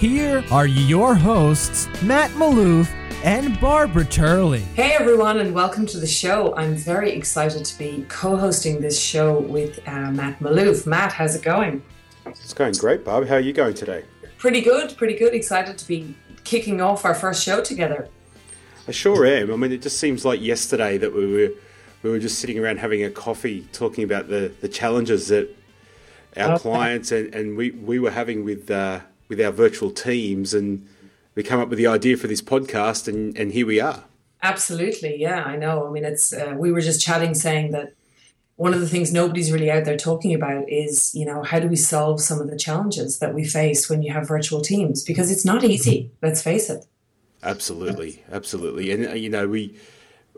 here are your hosts, Matt Maloof and Barbara Turley. Hey everyone, and welcome to the show. I'm very excited to be co hosting this show with uh, Matt Maloof. Matt, how's it going? It's going great, Barb. How are you going today? Pretty good, pretty good. Excited to be kicking off our first show together. I sure am. I mean, it just seems like yesterday that we were we were just sitting around having a coffee talking about the, the challenges that our okay. clients and, and we, we were having with uh, with our virtual teams and we come up with the idea for this podcast and, and here we are. Absolutely, yeah, I know. I mean, it's uh, we were just chatting, saying that one of the things nobody's really out there talking about is, you know, how do we solve some of the challenges that we face when you have virtual teams? Because it's not easy. Let's face it. Absolutely, absolutely, and uh, you know, we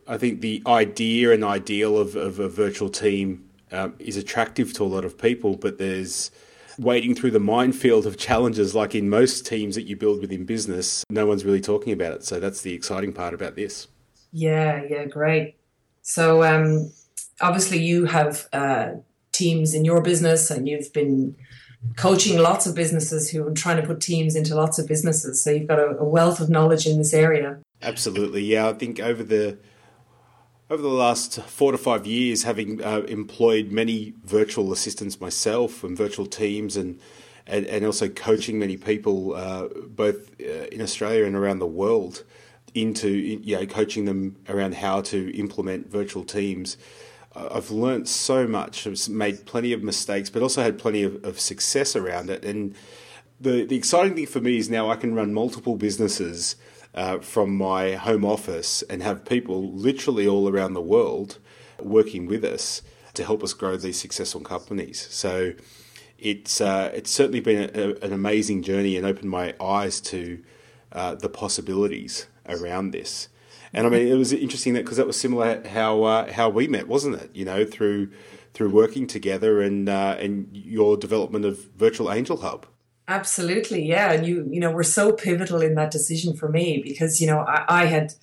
I think the idea and ideal of, of a virtual team um, is attractive to a lot of people, but there's wading through the minefield of challenges like in most teams that you build within business. No one's really talking about it. So that's the exciting part about this. Yeah, yeah, great. So um, obviously, you have uh, teams in your business and you've been coaching lots of businesses who are trying to put teams into lots of businesses. So you've got a, a wealth of knowledge in this area. Absolutely. Yeah, I think over the over the last four to five years, having uh, employed many virtual assistants myself and virtual teams, and and, and also coaching many people uh, both uh, in Australia and around the world into you know coaching them around how to implement virtual teams. I've learned so much. I've made plenty of mistakes, but also had plenty of, of success around it. And the the exciting thing for me is now I can run multiple businesses uh, from my home office and have people literally all around the world working with us to help us grow these successful companies. So it's uh, it's certainly been a, an amazing journey and opened my eyes to uh, the possibilities around this. And I mean, it was interesting that because that was similar how uh, how we met, wasn't it? You know, through through working together and uh, and your development of Virtual Angel Hub. Absolutely, yeah. And you, you know, were so pivotal in that decision for me because, you know, I, I had,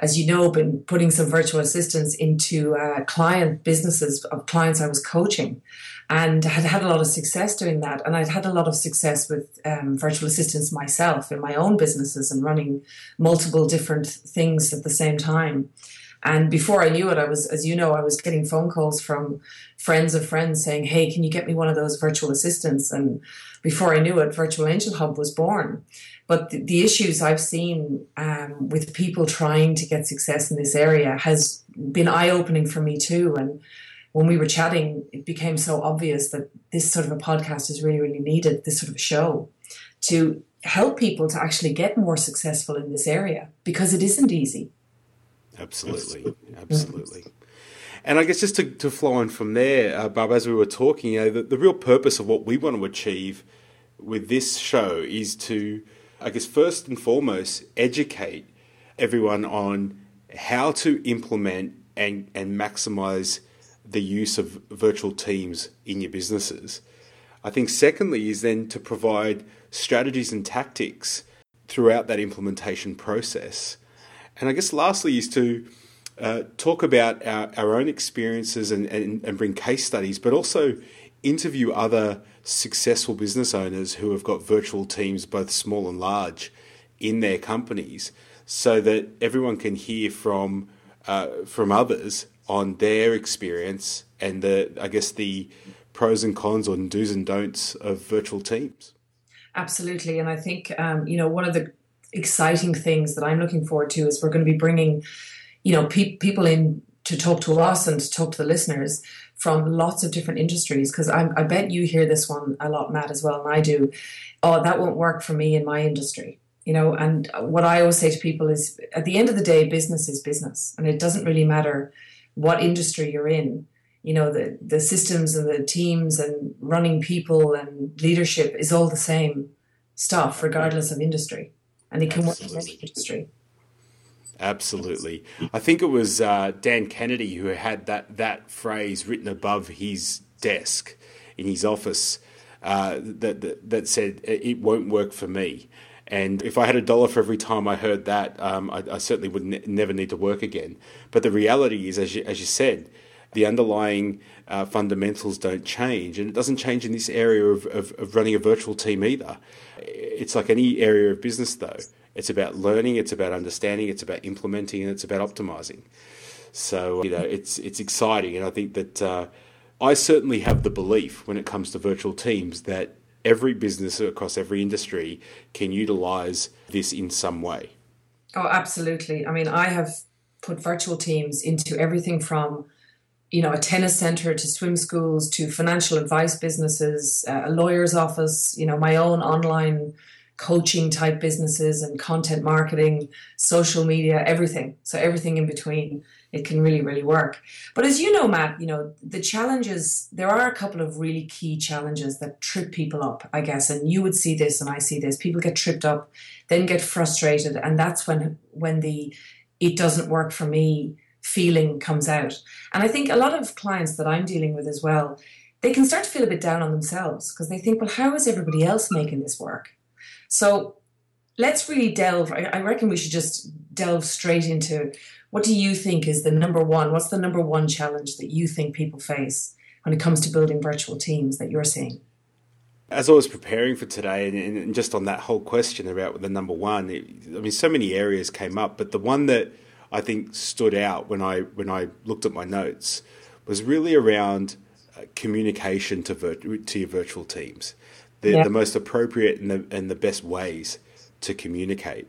as you know, been putting some virtual assistants into uh, client businesses of clients I was coaching and had had a lot of success doing that. And I'd had a lot of success with um, virtual assistants myself in my own businesses and running multiple different things at the same time. And before I knew it, I was, as you know, I was getting phone calls from friends of friends saying, Hey, can you get me one of those virtual assistants? And before I knew it, Virtual Angel Hub was born. But the, the issues I've seen um, with people trying to get success in this area has been eye opening for me too. And when we were chatting, it became so obvious that this sort of a podcast is really, really needed, this sort of a show to help people to actually get more successful in this area because it isn't easy. Absolutely, absolutely. And I guess just to, to flow on from there, uh, Barb, as we were talking, you know, the, the real purpose of what we want to achieve with this show is to, I guess, first and foremost, educate everyone on how to implement and, and maximize the use of virtual teams in your businesses. I think, secondly, is then to provide strategies and tactics throughout that implementation process and I guess lastly is to uh, talk about our, our own experiences and, and, and bring case studies, but also interview other successful business owners who have got virtual teams, both small and large, in their companies, so that everyone can hear from uh, from others on their experience and the I guess the pros and cons or do's and don'ts of virtual teams. Absolutely, and I think um, you know one of the exciting things that I'm looking forward to is we're going to be bringing, you know, pe- people in to talk to us and to talk to the listeners from lots of different industries. Because I, bet you hear this one a lot, Matt, as well, and I do. Oh, that won't work for me in my industry. You know, and what I always say to people is at the end of the day, business is business, and it doesn't really matter what industry you're in you know the the systems and the teams and running people and leadership is all the same stuff regardless of industry and it can Absolutely. work in industry. Absolutely. I think it was uh, Dan Kennedy who had that, that phrase written above his desk in his office uh, that, that, that said, It won't work for me. And if I had a dollar for every time I heard that, um, I, I, certainly would ne- never need to work again. But the reality is, as you, as you said, the underlying uh, fundamentals don't change. And it doesn't change in this area of, of, of running a virtual team either. It's like any area of business, though. It's about learning, it's about understanding, it's about implementing, and it's about optimizing. So you know, it's it's exciting, and I think that uh, I certainly have the belief when it comes to virtual teams that every business across every industry can utilize this in some way. Oh, absolutely. I mean, I have put virtual teams into everything from you know a tennis center to swim schools to financial advice businesses uh, a lawyer's office you know my own online coaching type businesses and content marketing, social media, everything. So everything in between, it can really, really work. But as you know, Matt, you know, the challenges, there are a couple of really key challenges that trip people up, I guess. And you would see this and I see this. People get tripped up, then get frustrated, and that's when when the it doesn't work for me feeling comes out. And I think a lot of clients that I'm dealing with as well, they can start to feel a bit down on themselves because they think, well, how is everybody else making this work? So let's really delve. I, reckon we should just delve straight into what do you think is the number one? What's the number one challenge that you think people face when it comes to building virtual teams that you're seeing? As I was preparing for today, and, just on that whole question about the number one, I mean, so many areas came up, but the one that I think stood out when I when I looked at my notes was really around uh, communication to vir- to your virtual teams the, yeah. the most appropriate and the, and the best ways to communicate.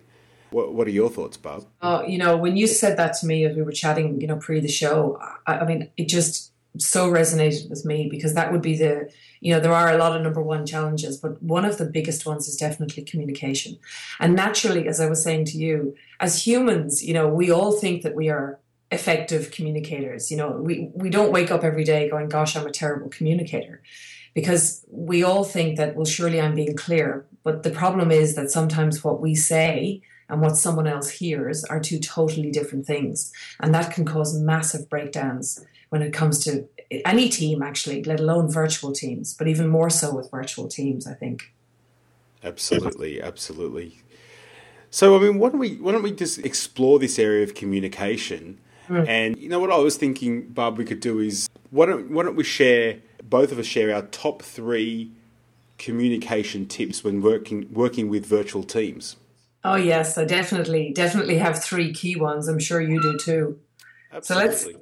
What, what are your thoughts, Barb? Uh, you know, when you said that to me as we were chatting, you know, pre the show, I, I mean, it just so resonated with me because that would be the, you know, there are a lot of number one challenges, but one of the biggest ones is definitely communication. And naturally, as I was saying to you, as humans, you know, we all think that we are effective communicators. You know, we, we don't wake up every day going, gosh, I'm a terrible communicator because we all think that, well, surely I'm being clear. But the problem is that sometimes what we say and what someone else hears are two totally different things. And that can cause massive breakdowns when it comes to any team, actually, let alone virtual teams, but even more so with virtual teams, I think. Absolutely, absolutely. So, I mean, why don't we why don't we just explore this area of communication? Mm. And you know what I was thinking, Barb, we could do is why don't why don't we share both of us share our top three communication tips when working working with virtual teams. Oh yes, I definitely definitely have three key ones. I'm sure you do too. Absolutely. So let's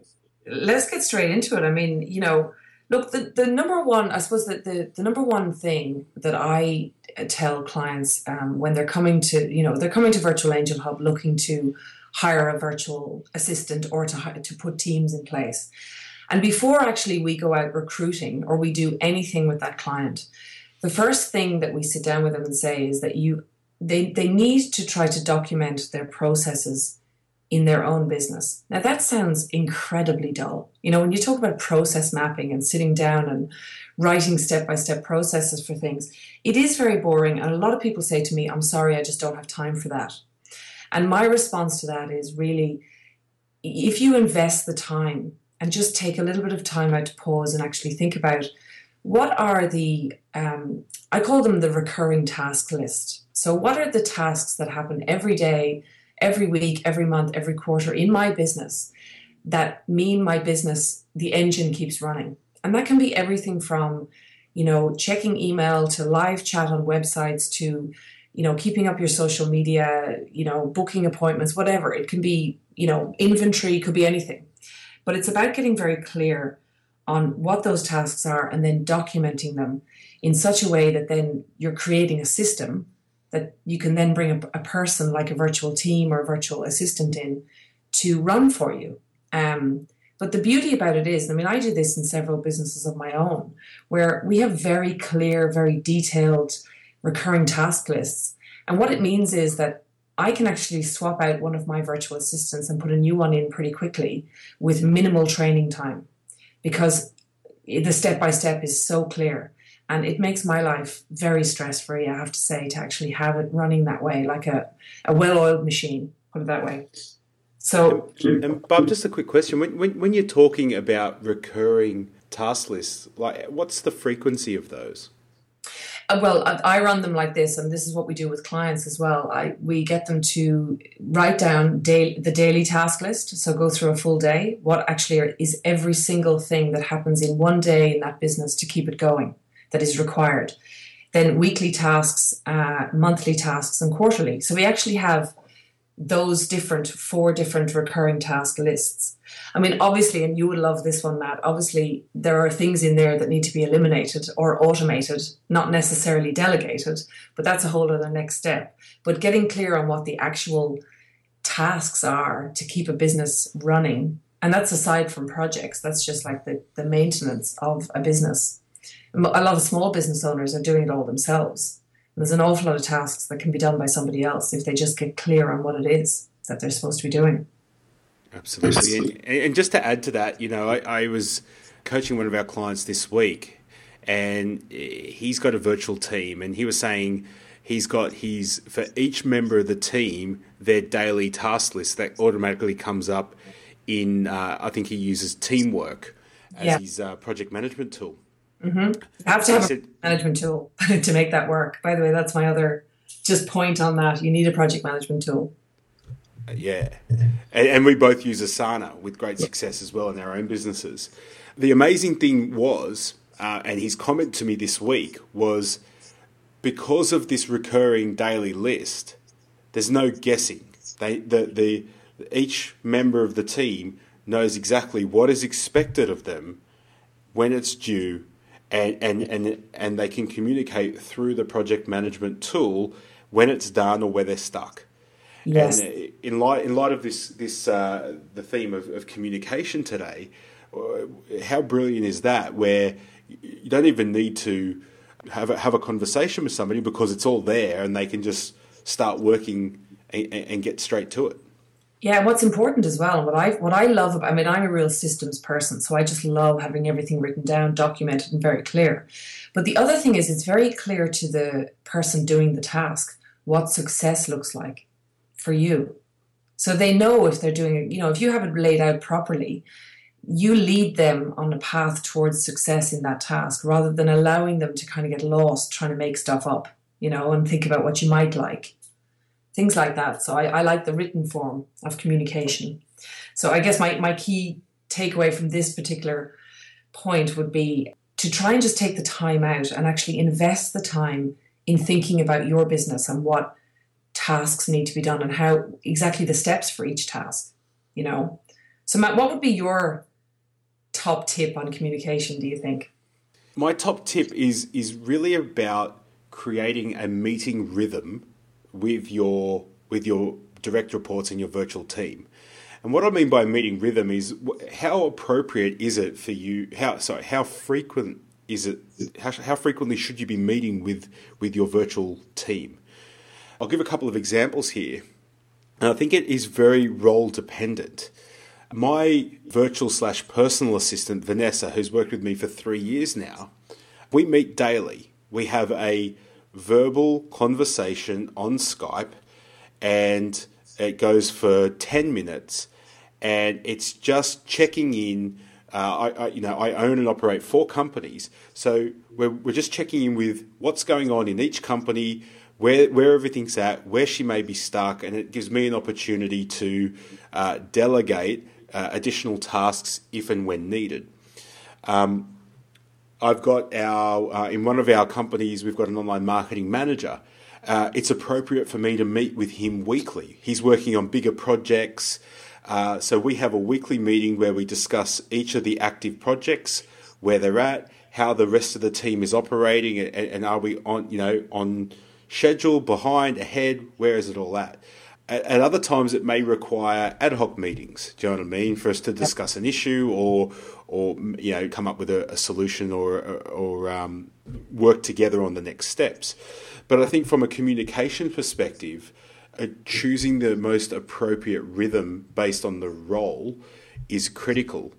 let's get straight into it. I mean, you know, look, the, the number one, I suppose that the, the number one thing that I tell clients um, when they're coming to, you know, they're coming to Virtual Angel Hub looking to hire a virtual assistant or to to put teams in place. And before actually we go out recruiting or we do anything with that client, the first thing that we sit down with them and say is that you they, they need to try to document their processes in their own business. Now that sounds incredibly dull. You know, when you talk about process mapping and sitting down and writing step by step processes for things, it is very boring. And a lot of people say to me, I'm sorry, I just don't have time for that. And my response to that is really if you invest the time and just take a little bit of time out to pause and actually think about what are the um, i call them the recurring task list so what are the tasks that happen every day every week every month every quarter in my business that mean my business the engine keeps running. And that can be everything from you know checking email to live chat on websites to you know keeping up your social media you know booking appointments whatever. It can be you know inventory could be anything. But it's about getting very clear on what those tasks are and then documenting them in such a way that then you're creating a system that you can then bring a, a person like a virtual team or a virtual assistant in to run for you. Um, but the beauty about it is, I mean, I do this in several businesses of my own where we have very clear, very detailed recurring task lists. And what it means is that I can actually swap out one of my virtual assistants and put a new one in pretty quickly with minimal training time because the step by step is so clear. And it makes my life very stress free, I have to say, to actually have it running that way, like a, a well oiled machine, put it that way. So, and, and Barb, just a quick question: when, when when you're talking about recurring task lists, like what's the frequency of those? Uh, well, I run them like this, and this is what we do with clients as well. I we get them to write down day, the daily task list, so go through a full day. What actually is every single thing that happens in one day in that business to keep it going that is required. Then weekly tasks, uh, monthly tasks, and quarterly. So we actually have those different four different recurring task lists. I mean, obviously, and you would love this one, Matt. Obviously, there are things in there that need to be eliminated or automated, not necessarily delegated, but that's a whole other next step. But getting clear on what the actual tasks are to keep a business running, and that's aside from projects, that's just like the, the maintenance of a business. A lot of small business owners are doing it all themselves. There's an awful lot of tasks that can be done by somebody else if they just get clear on what it is that they're supposed to be doing. Absolutely. And, and, just to add to that, you know, I, I, was coaching one of our clients this week, and he's got a virtual team, and he was saying he's got his for each member of the team their daily task list that automatically comes up in. Uh, I think he uses Teamwork as yeah. his uh, project management tool. Mm-hmm. Have to have a management tool to make that work. By the way, that's my other just point on that. You need a project management tool. Yeah. And, and, we both use Asana with great success as well in our own businesses. The amazing thing was, uh, and his comment to me this week was because of this recurring daily list, there's no guessing. They, the, the, each member of the team knows exactly what is expected of them when it's due and, and, and, and they can communicate through the project management tool when it's done or where they're stuck. Yes. And uh, in light in light of this this uh, the theme of, of communication today, uh, how brilliant is that? Where you don't even need to have a, have a conversation with somebody because it's all there, and they can just start working and, and get straight to it. Yeah, what's important as well, what I what I love about, I mean, I'm a real systems person, so I just love having everything written down, documented, and very clear. But the other thing is, it's very clear to the person doing the task what success looks like for you. So they know if they're doing it, you know, if you have it laid out properly, you lead them on a path towards success in that task rather than allowing them to kind of get lost trying to make stuff up, you know, and think about what you might like. Things like that. So I, I like the written form of communication. So I guess my, my key takeaway from this particular point would be to try and just take the time out and actually invest the time in thinking about your business and what tasks need to be done and how exactly the steps for each task, you know. So Matt, what would be your top tip on communication, do you think? My top tip is is really about creating a meeting rhythm with your with your direct reports and your virtual team. And what I mean by meeting rhythm is how appropriate is it for you? How sorry, how frequent is it? How, how frequently should you be meeting with with your virtual team? I'll give a couple of examples here. And I think it is very role dependent. My virtual slash personal assistant, Vanessa, who's worked with me for three years now, we meet daily. We have a verbal conversation on Skype, and it goes for 10 minutes. And it's just checking in. Uh, I, I, you know, I own and operate four companies, so we're, we're just checking in with what's going on in each company, where where everything's at, where she may be stuck, and it gives me an opportunity to uh, delegate uh, additional tasks if and when needed. Um, I've got our uh, in one of our companies, we've got an online marketing manager. Uh, it's appropriate for me to meet with him weekly. He's working on bigger projects. Uh, so we have a weekly meeting where we discuss each of the active projects, where they're at, how the rest of the team is operating, and, and are we on you know on schedule, behind, ahead, where is it all at? At, at, other times, it may require ad hoc meetings. Do you know what I mean? For us to discuss an issue or, or you know, come up with a, a solution or, or um, work together on the next steps. But I think from a communication perspective, uh, choosing the most appropriate rhythm based on the role is critical.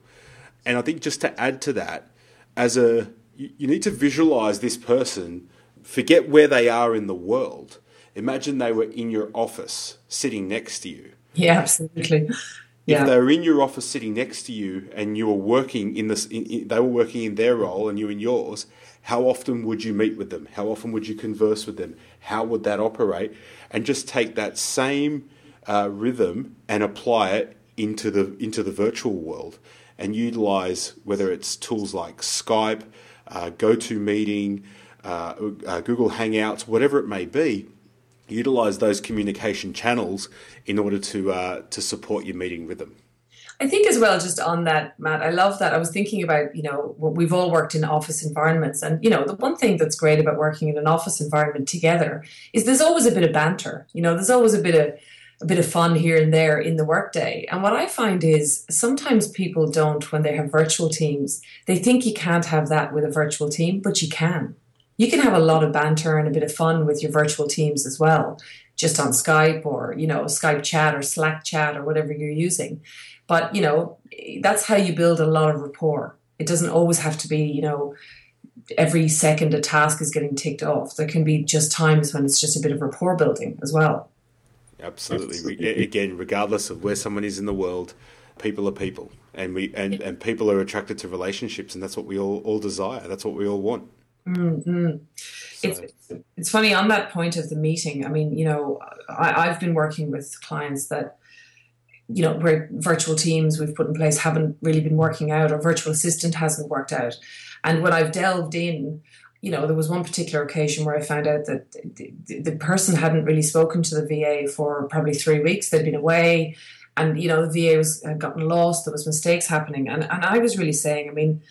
And I think just to add to that, as a you, you need to visualize this person Forget where they are in the world. Imagine they were in your office, sitting next to you. Yeah, absolutely. Yeah. If they were in your office sitting next to you and you were working in this, in, in, they were working in their role and you in yours, how often would you meet with them? How often would you converse with them? How would that operate? And just take that same uh, rhythm and apply it into the into the virtual world and utilize whether it's tools like Skype, uh, GoToMeeting, uh, uh, Google Hangouts, whatever it may be. Utilize those communication channels in order to uh, to support your meeting rhythm. I think as well, just on that, Matt, I love that. I was thinking about, you know, we've all worked in office environments. And, you know, the one thing that's great about working in an office environment together is there's always a bit of banter. You know, there's always a bit of a bit of fun here and there in the workday. And what I find is sometimes people don't, when they have virtual teams, they think you can't have that with a virtual team, but you can. You can have a lot of banter and a bit of fun with your virtual teams as well, just on Skype or, you know, Skype chat or Slack chat or whatever you're using. But, you know, that's how you build a lot of rapport. It doesn't always have to be, you know, every second a task is getting ticked off. There can be just times when it's just a bit of rapport building as well. Absolutely. Again, regardless of where someone is in the world, people are people, and we and, and people are attracted to relationships, and that's what we all, all desire. That's what we all want. Mm-hmm. So. It's it's funny on that point of the meeting. I mean, you know, I, I've been working with clients that you know where virtual teams we've put in place haven't really been working out, or virtual assistant hasn't worked out. And when I've delved in, you know, there was one particular occasion where I found out that the, the, person hadn't really spoken to the VA for probably three weeks. They'd been away, and you know, the VA was had gotten lost. There was mistakes happening, and and I was really saying, I mean,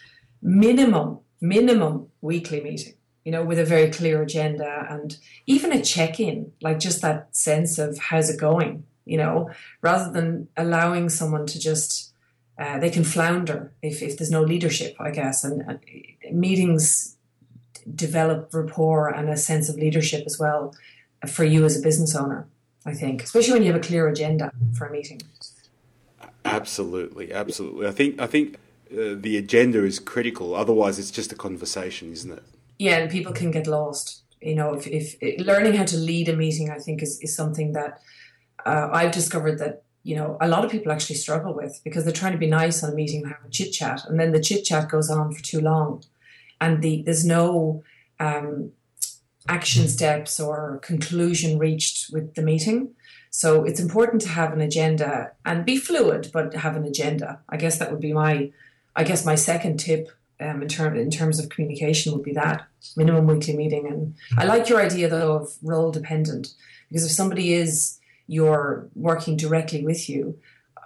minimum minimum weekly meeting. You know, with a very clear agenda and even a check in, like just that sense of how's it going. You know, rather than allowing someone to just uh, they can flounder if, if there's no leadership, I guess. And, and meetings develop rapport and a sense of leadership as well for you as a business owner, I think, especially when you have a clear agenda for a meeting. Absolutely, absolutely. I think I think uh, the agenda is critical. Otherwise, it's just a conversation, isn't it? Yeah, and people can get lost. You know, if, if learning how to lead a meeting, I think is is something that uh, I've discovered that you know a lot of people actually struggle with because they're trying to be nice on a meeting and have a chit chat, and then the chit chat goes on for too long and the, there's no um, action steps or conclusion reached with the meeting. So it's important to have an agenda and be fluid, but have an agenda. I guess that would be my, I guess my second tip um, in terms in terms of communication would be that minimum weekly meeting. And I like your idea though of role dependent because if somebody is you're working directly with you,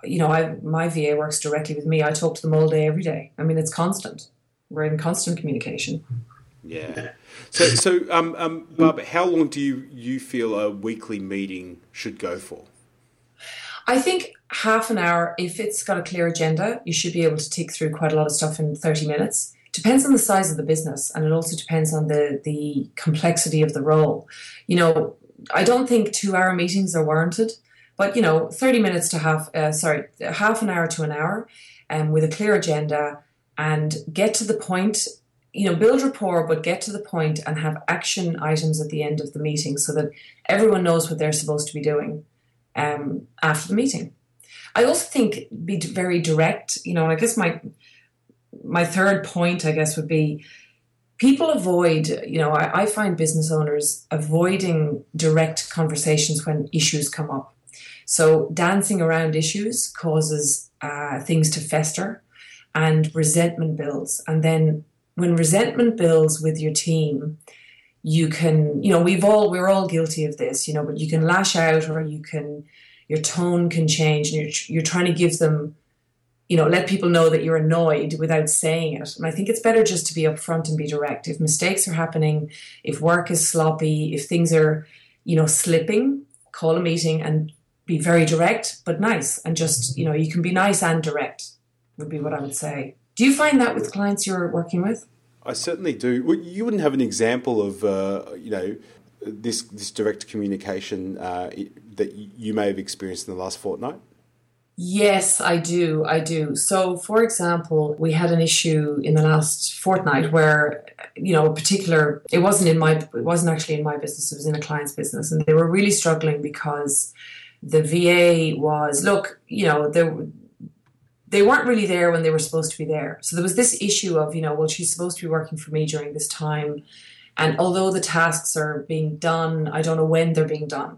you know, I my VA works directly with me. I talk to them all day, every day. I mean, it's constant we're in constant communication. Yeah. So, so um, um, Barb, how long do you, you feel a weekly meeting should go for? I think half an hour, if it's got a clear agenda, you should be able to tick through quite a lot of stuff in 30 minutes. Depends on the size of the business and it also depends on the, the complexity of the role. You know, I don't think two hour meetings are warranted, but you know, 30 minutes to half, uh, sorry, half an hour to an hour um, with a clear agenda and get to the point you know build rapport but get to the point and have action items at the end of the meeting so that everyone knows what they're supposed to be doing um, after the meeting i also think be very direct you know and i guess my my third point i guess would be people avoid you know I, I find business owners avoiding direct conversations when issues come up so dancing around issues causes uh, things to fester and resentment builds. And then when resentment builds with your team, you can, you know, we've all, we're all guilty of this, you know, but you can lash out or you can, your tone can change and you're, you're trying to give them, you know, let people know that you're annoyed without saying it. And I think it's better just to be upfront and be direct. If mistakes are happening, if work is sloppy, if things are, you know, slipping, call a meeting and be very direct but nice and just, you know, you can be nice and direct would be what I would say. Do you find that with clients you're working with? I certainly do. Well, you wouldn't have an example of, uh, you know, this this direct communication uh, that you may have experienced in the last fortnight. Yes, I do. I do. So, for example, we had an issue in the last fortnight where, you know, a particular, it wasn't in my, it wasn't actually in my business, it was in a client's business, and they were really struggling because the VA was look, you know, there they weren't really there when they were supposed to be there. So there was this issue of, you know, well, she's supposed to be working for me during this time. And although the tasks are being done, I don't know when they're being done.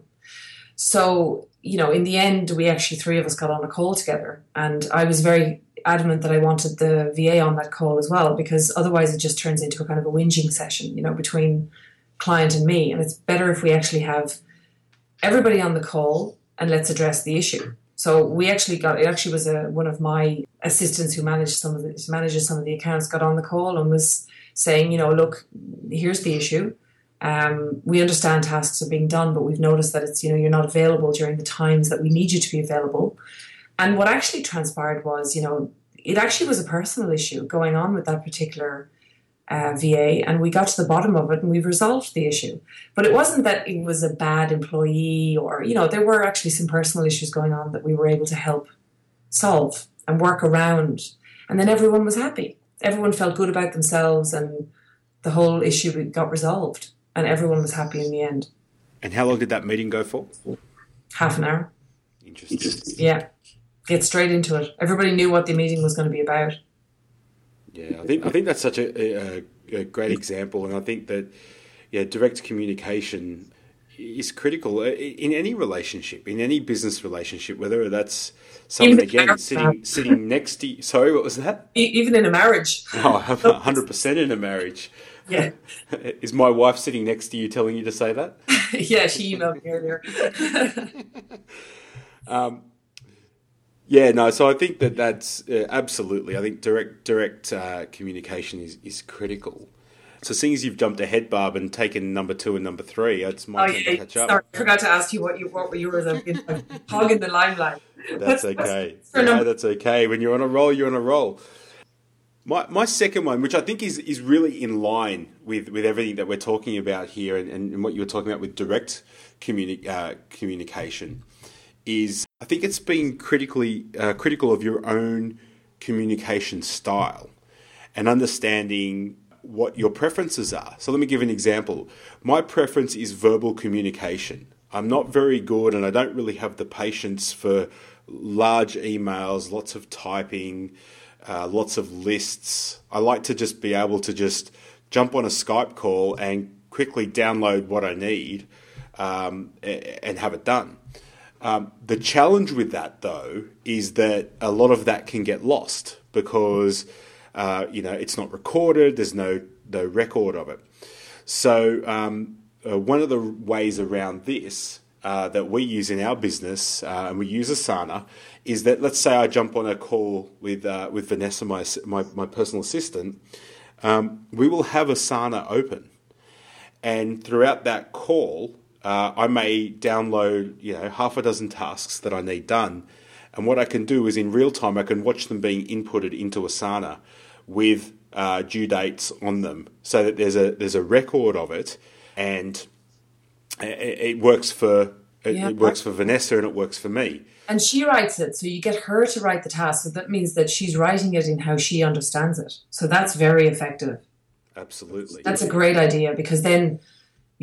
So, you know, in the end, we actually, three of us got on a call together. And I was very adamant that I wanted the VA on that call as well, because otherwise it just turns into a kind of a whinging session, you know, between client and me. And it's better if we actually have everybody on the call and let's address the issue. So we actually got it. Actually, was a, one of my assistants who managed some of the manages some of the accounts got on the call and was saying, you know, look, here's the issue. Um, we understand tasks are being done, but we've noticed that it's you know you're not available during the times that we need you to be available. And what actually transpired was, you know, it actually was a personal issue going on with that particular uh, VA, and we got to the bottom of it and we resolved the issue. But it wasn't that it was a bad employee, or you know, there were actually some personal issues going on that we were able to help solve and work around, and then everyone was happy. Everyone felt good about themselves, and the whole issue got resolved, and everyone was happy in the end. And how long did that meeting go for? Half an hour. Interesting. Yeah, get straight into it. Everybody knew what the meeting was going to be about. Yeah, I think I think that's such a, a, a great example, and I think that yeah, direct communication is critical uh, in any relationship, in any business relationship, whether that's someone again sitting sitting next to you. Sorry, what was that? Even in a marriage. Oh, hundred percent in a marriage. Yeah. Is my wife sitting next to you telling you to say that? yeah, she emailed me earlier. um, yeah, no. So I think that that's uh, absolutely. I think direct direct uh, communication is, is critical. So seeing as you've jumped ahead, Barb, and taken number two and number three, it's my oh, turn yeah, to catch up. Sorry, I forgot to ask you what you what were yours. I've been hogging the limelight. That's okay. yeah, that's okay. When you're on a roll, you're on a roll. My, my second one, which I think is, is really in line with, with everything that we're talking about here and, and what you were talking about with direct communi- uh, communication, is I think it's being critically uh, critical of your own communication style and understanding what your preferences are. So let me give an example. My preference is verbal communication. I'm not very good and I don't really have the patience for large emails, lots of typing, uh, lots of lists. I like to just be able to just jump on a Skype call and quickly download what I need um, and have it done. Um, the challenge with that, though, is that a lot of that can get lost because uh, you know it's not recorded. There's no no record of it. So um, uh, one of the ways around this uh, that we use in our business, uh, and we use Asana, is that let's say I jump on a call with uh, with Vanessa, my my, my personal assistant. Um, we will have Asana open, and throughout that call, uh, I may download, you know, half a dozen tasks that I need done. And what I can do is in real time, I can watch them being inputted into Asana with uh, due dates on them, so that there's a there's a record of it, and it, it works for it, yeah, it works for Vanessa and it works for me. And she writes it, so you get her to write the task. So that means that she's writing it in how she understands it. So that's very effective. Absolutely, that's a great idea because then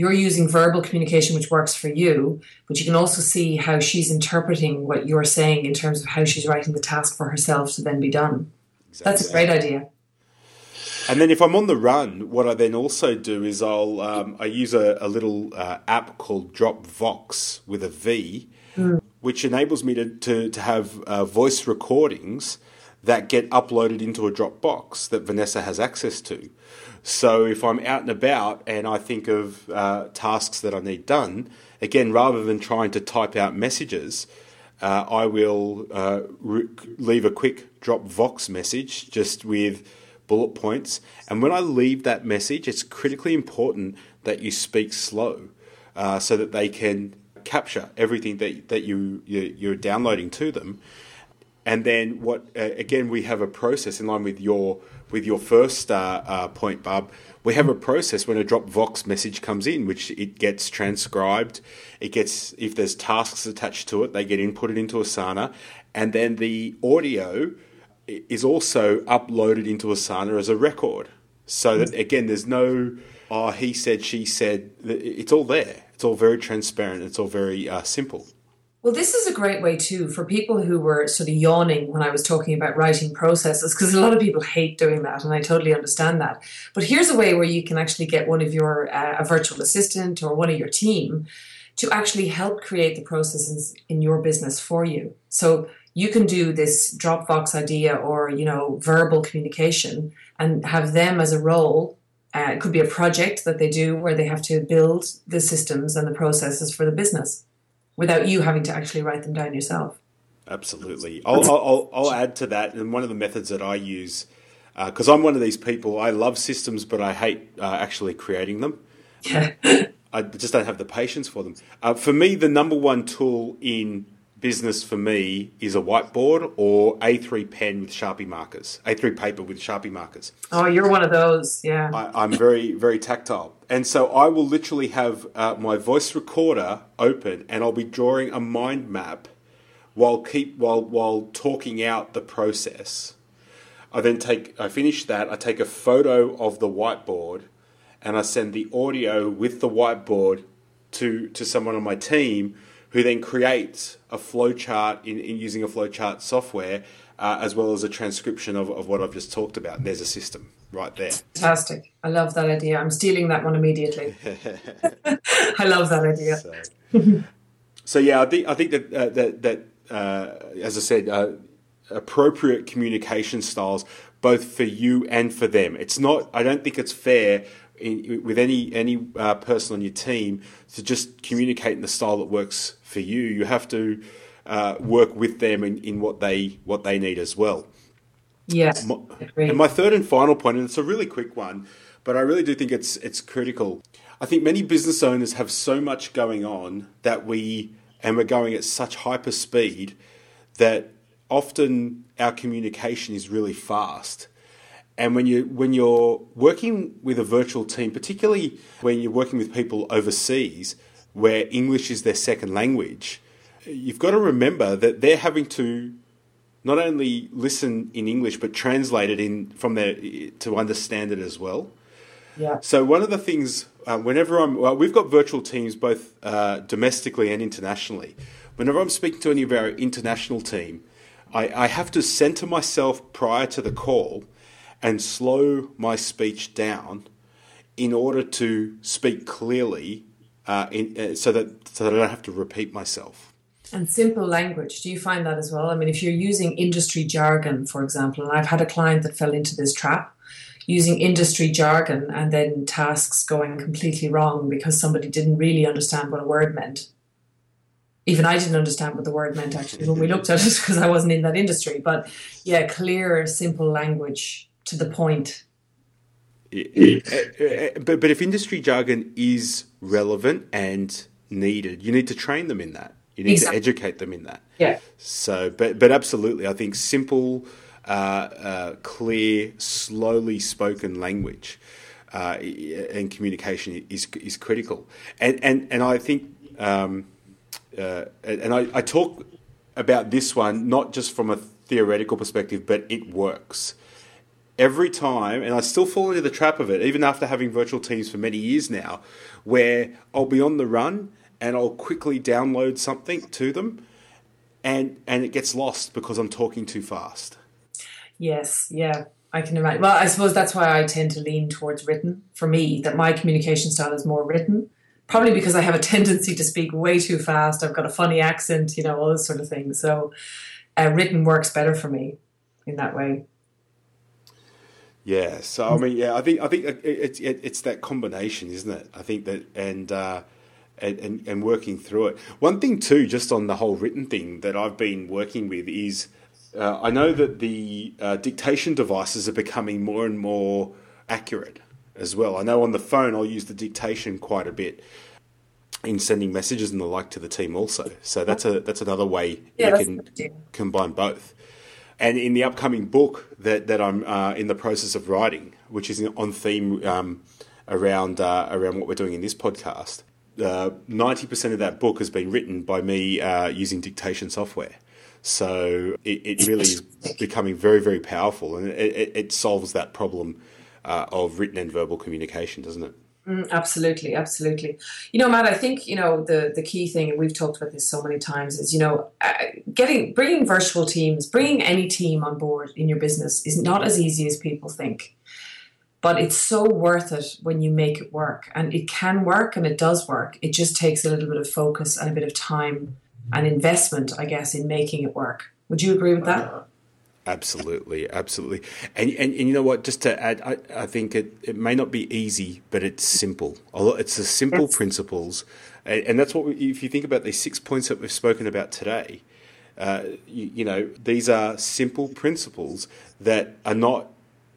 you're using verbal communication, which works for you, but you can also see how she's interpreting what you're saying in terms of how she's writing the task for herself to then be done. Exactly. That's a great idea. And then if I'm on the run, what I then also do is I'll um, I use a, a little uh, app called Dropvox with a V, mm. which enables me to to, to have uh, voice recordings that get uploaded into a Dropbox that Vanessa has access to. So if I'm out and about and I think of uh, tasks that I need done, again, rather than trying to type out messages, uh, I will uh, re- leave a quick Dropvox message just with bullet points. And when I leave that message, it's critically important that you speak slow uh, so that they can capture everything that, that you, you're downloading to them. And then what? Uh, again, we have a process in line with your with your first uh, uh, point, Barb, we have a process when a Dropvox message comes in, which it gets transcribed. It gets, if there's tasks attached to it, they get inputted into Asana. And then the audio is also uploaded into Asana as a record. So that, again, there's no, oh, he said, she said. It's all there. It's all very transparent. It's all very uh, simple. Well, this is a great way too for people who were sort of yawning when I was talking about writing processes, because a lot of people hate doing that, and I totally understand that. But here's a way where you can actually get one of your uh, a virtual assistant or one of your team to actually help create the processes in your business for you. So you can do this Dropvox idea or you know verbal communication and have them as a role. Uh, it could be a project that they do where they have to build the systems and the processes for the business without you having to actually write them down yourself. Absolutely. I'll, I'll, I'll add to that, and one of the methods that I use, because uh, I'm one of these people, I love systems, but I hate uh, actually creating them. Yeah. I just don't have the patience for them. Uh, for me, the number one tool in business for me is a whiteboard or A3 pen with Sharpie markers, A3 paper with Sharpie markers. Oh, you're one of those, yeah. I, am very, very tactile. And so I will literally have uh, my voice recorder open and I'll be drawing a mind map while keep while while talking out the process. I then take I finish that, I take a photo of the whiteboard and I send the audio with the whiteboard to to someone on my team who then creates a flowchart in, in using a flowchart software uh, as well as a transcription of, of what I've just talked about. There's a system right there. Fantastic. I love that idea. I'm stealing that one immediately. I love that idea. So, so, yeah, I think I think that uh, that that uh, as I said, uh, appropriate communication styles both for you and for them. It's not. I don't think it's fair in, with any any uh, person on your team to just communicate in the style that works for you. You have to uh, work with them in, in what they what they need as well. Yeah. and my third and final point, and it's a really quick one, but I really do think it's it's critical. I think many business owners have so much going on that we and we're going at such hyper speed that often our communication is really fast and when you when you're working with a virtual team, particularly when you're working with people overseas, where English is their second language, you've got to remember that they're having to not only listen in English but translate it in from their to understand it as well. Yeah. So one of the things, uh, whenever I'm, well, we've got virtual teams both uh, domestically and internationally. Whenever I'm speaking to any of our international team, I, I have to center myself prior to the call and slow my speech down in order to speak clearly uh, in, uh, so, that, so that I don't have to repeat myself. And simple language. Do you find that as well? I mean, if you're using industry jargon, for example, and I've had a client that fell into this trap using industry jargon and then tasks going completely wrong because somebody didn't really understand what a word meant. Even I didn't understand what the word meant actually when we looked at it because I wasn't in that industry. But yeah, clear, simple language to the point. but but if industry jargon is relevant and needed, you need to train them in that. You need exactly. to educate them in that. Yeah. So, but but absolutely, I think simple, uh, uh, clear, slowly spoken language uh, and communication is is critical. And and and I think, um, uh, and I, I talk about this one not just from a theoretical perspective, but it works every time, and I still fall into the trap of it, even after having virtual teams for many years now, where I'll be on the run and I'll quickly download something to them, and and it gets lost because I'm talking too fast. Yes, yeah, I can imagine. Well, I suppose that's why I tend to lean towards written. For me, that my communication style is more written. Probably because I have a tendency to speak way too fast. I've got a funny accent, you know, all those sort of things. So, uh, written works better for me in that way. Yeah, so I mean, yeah, I think I think it's it, it's that combination, isn't it? I think that and, uh, and and and working through it. One thing too, just on the whole written thing that I've been working with is uh, I know that the uh, dictation devices are becoming more and more accurate as well. I know on the phone I'll use the dictation quite a bit in sending messages and the like to the team also. So that's a that's another way yeah, you can combine both. And in the upcoming book that, that I'm uh, in the process of writing, which is on theme um, around uh, around what we're doing in this podcast, uh, ninety percent of that book has been written by me uh, using dictation software. So it, it, really is becoming very very powerful, and it, it solves that problem uh, of written and verbal communication, doesn't it? Mm, absolutely, absolutely. You know, Matt, I think you know the the key thing, and we've talked about this so many times, is you know, uh, getting bringing virtual teams, bringing any team on board in your business is not as easy as people think. But it's so worth it when you make it work, and it can work, and it does work. It just takes a little bit of focus and a bit of time and investment, I guess, in making it work. Would you agree with that? Absolutely, absolutely. And, and, and you know what? Just to add, I, I think it, it may not be easy, but it's simple. It's the simple yes. principles, and, and, that's what we, if you think about these six points that we've spoken about today. Uh, you, you know, these are simple principles that are not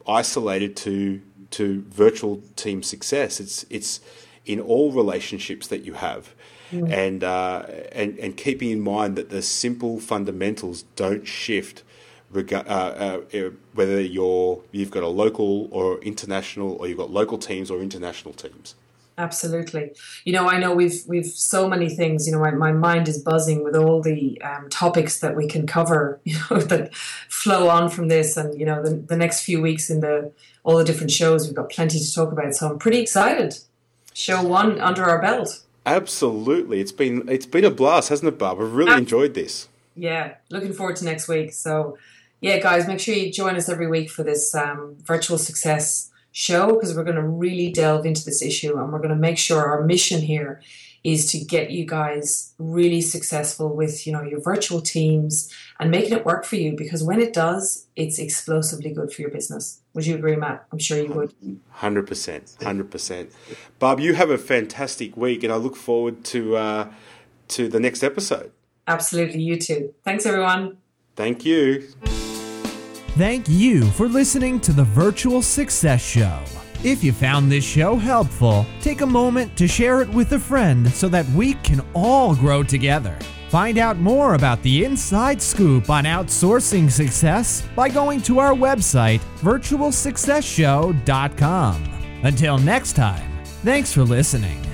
isolated to to virtual team success. It's it's in all relationships that you have. Mm. And, uh, and and keeping in mind that the simple fundamentals don't shift uh, uh, whether you're you've got a local or international, or you've got local teams or international teams. Absolutely. You know, I know we've we've so many things. You know, my, my mind is buzzing with all the um, topics that we can cover. You know, that flow on from this, and you know, the, the next few weeks in the all the different shows, we've got plenty to talk about. So I'm pretty excited. Show one under our belt. Absolutely, it's been it's been a blast, hasn't it, Barb? I've really enjoyed this. Yeah, looking forward to next week. So yeah, guys, make sure you join us every week for this um, virtual success show because we're going to really delve into this issue and we're going to make sure our mission here is to get you guys really successful with you know your virtual teams and making it work for you because when it does it's explosively good for your business. Would you agree matt? I'm sure you would. 100% 100% Barb you have a fantastic week and i look forward to uh, to the next episode. Absolutely you too. Thanks everyone. Thank you Thank you for listening to the Virtual Success Show. If you found this show helpful, take a moment to share it with a friend so that we can all grow together. Find out more about the inside scoop on outsourcing success by going to our website, virtualsuccessshow.com. Until next time, thanks for listening.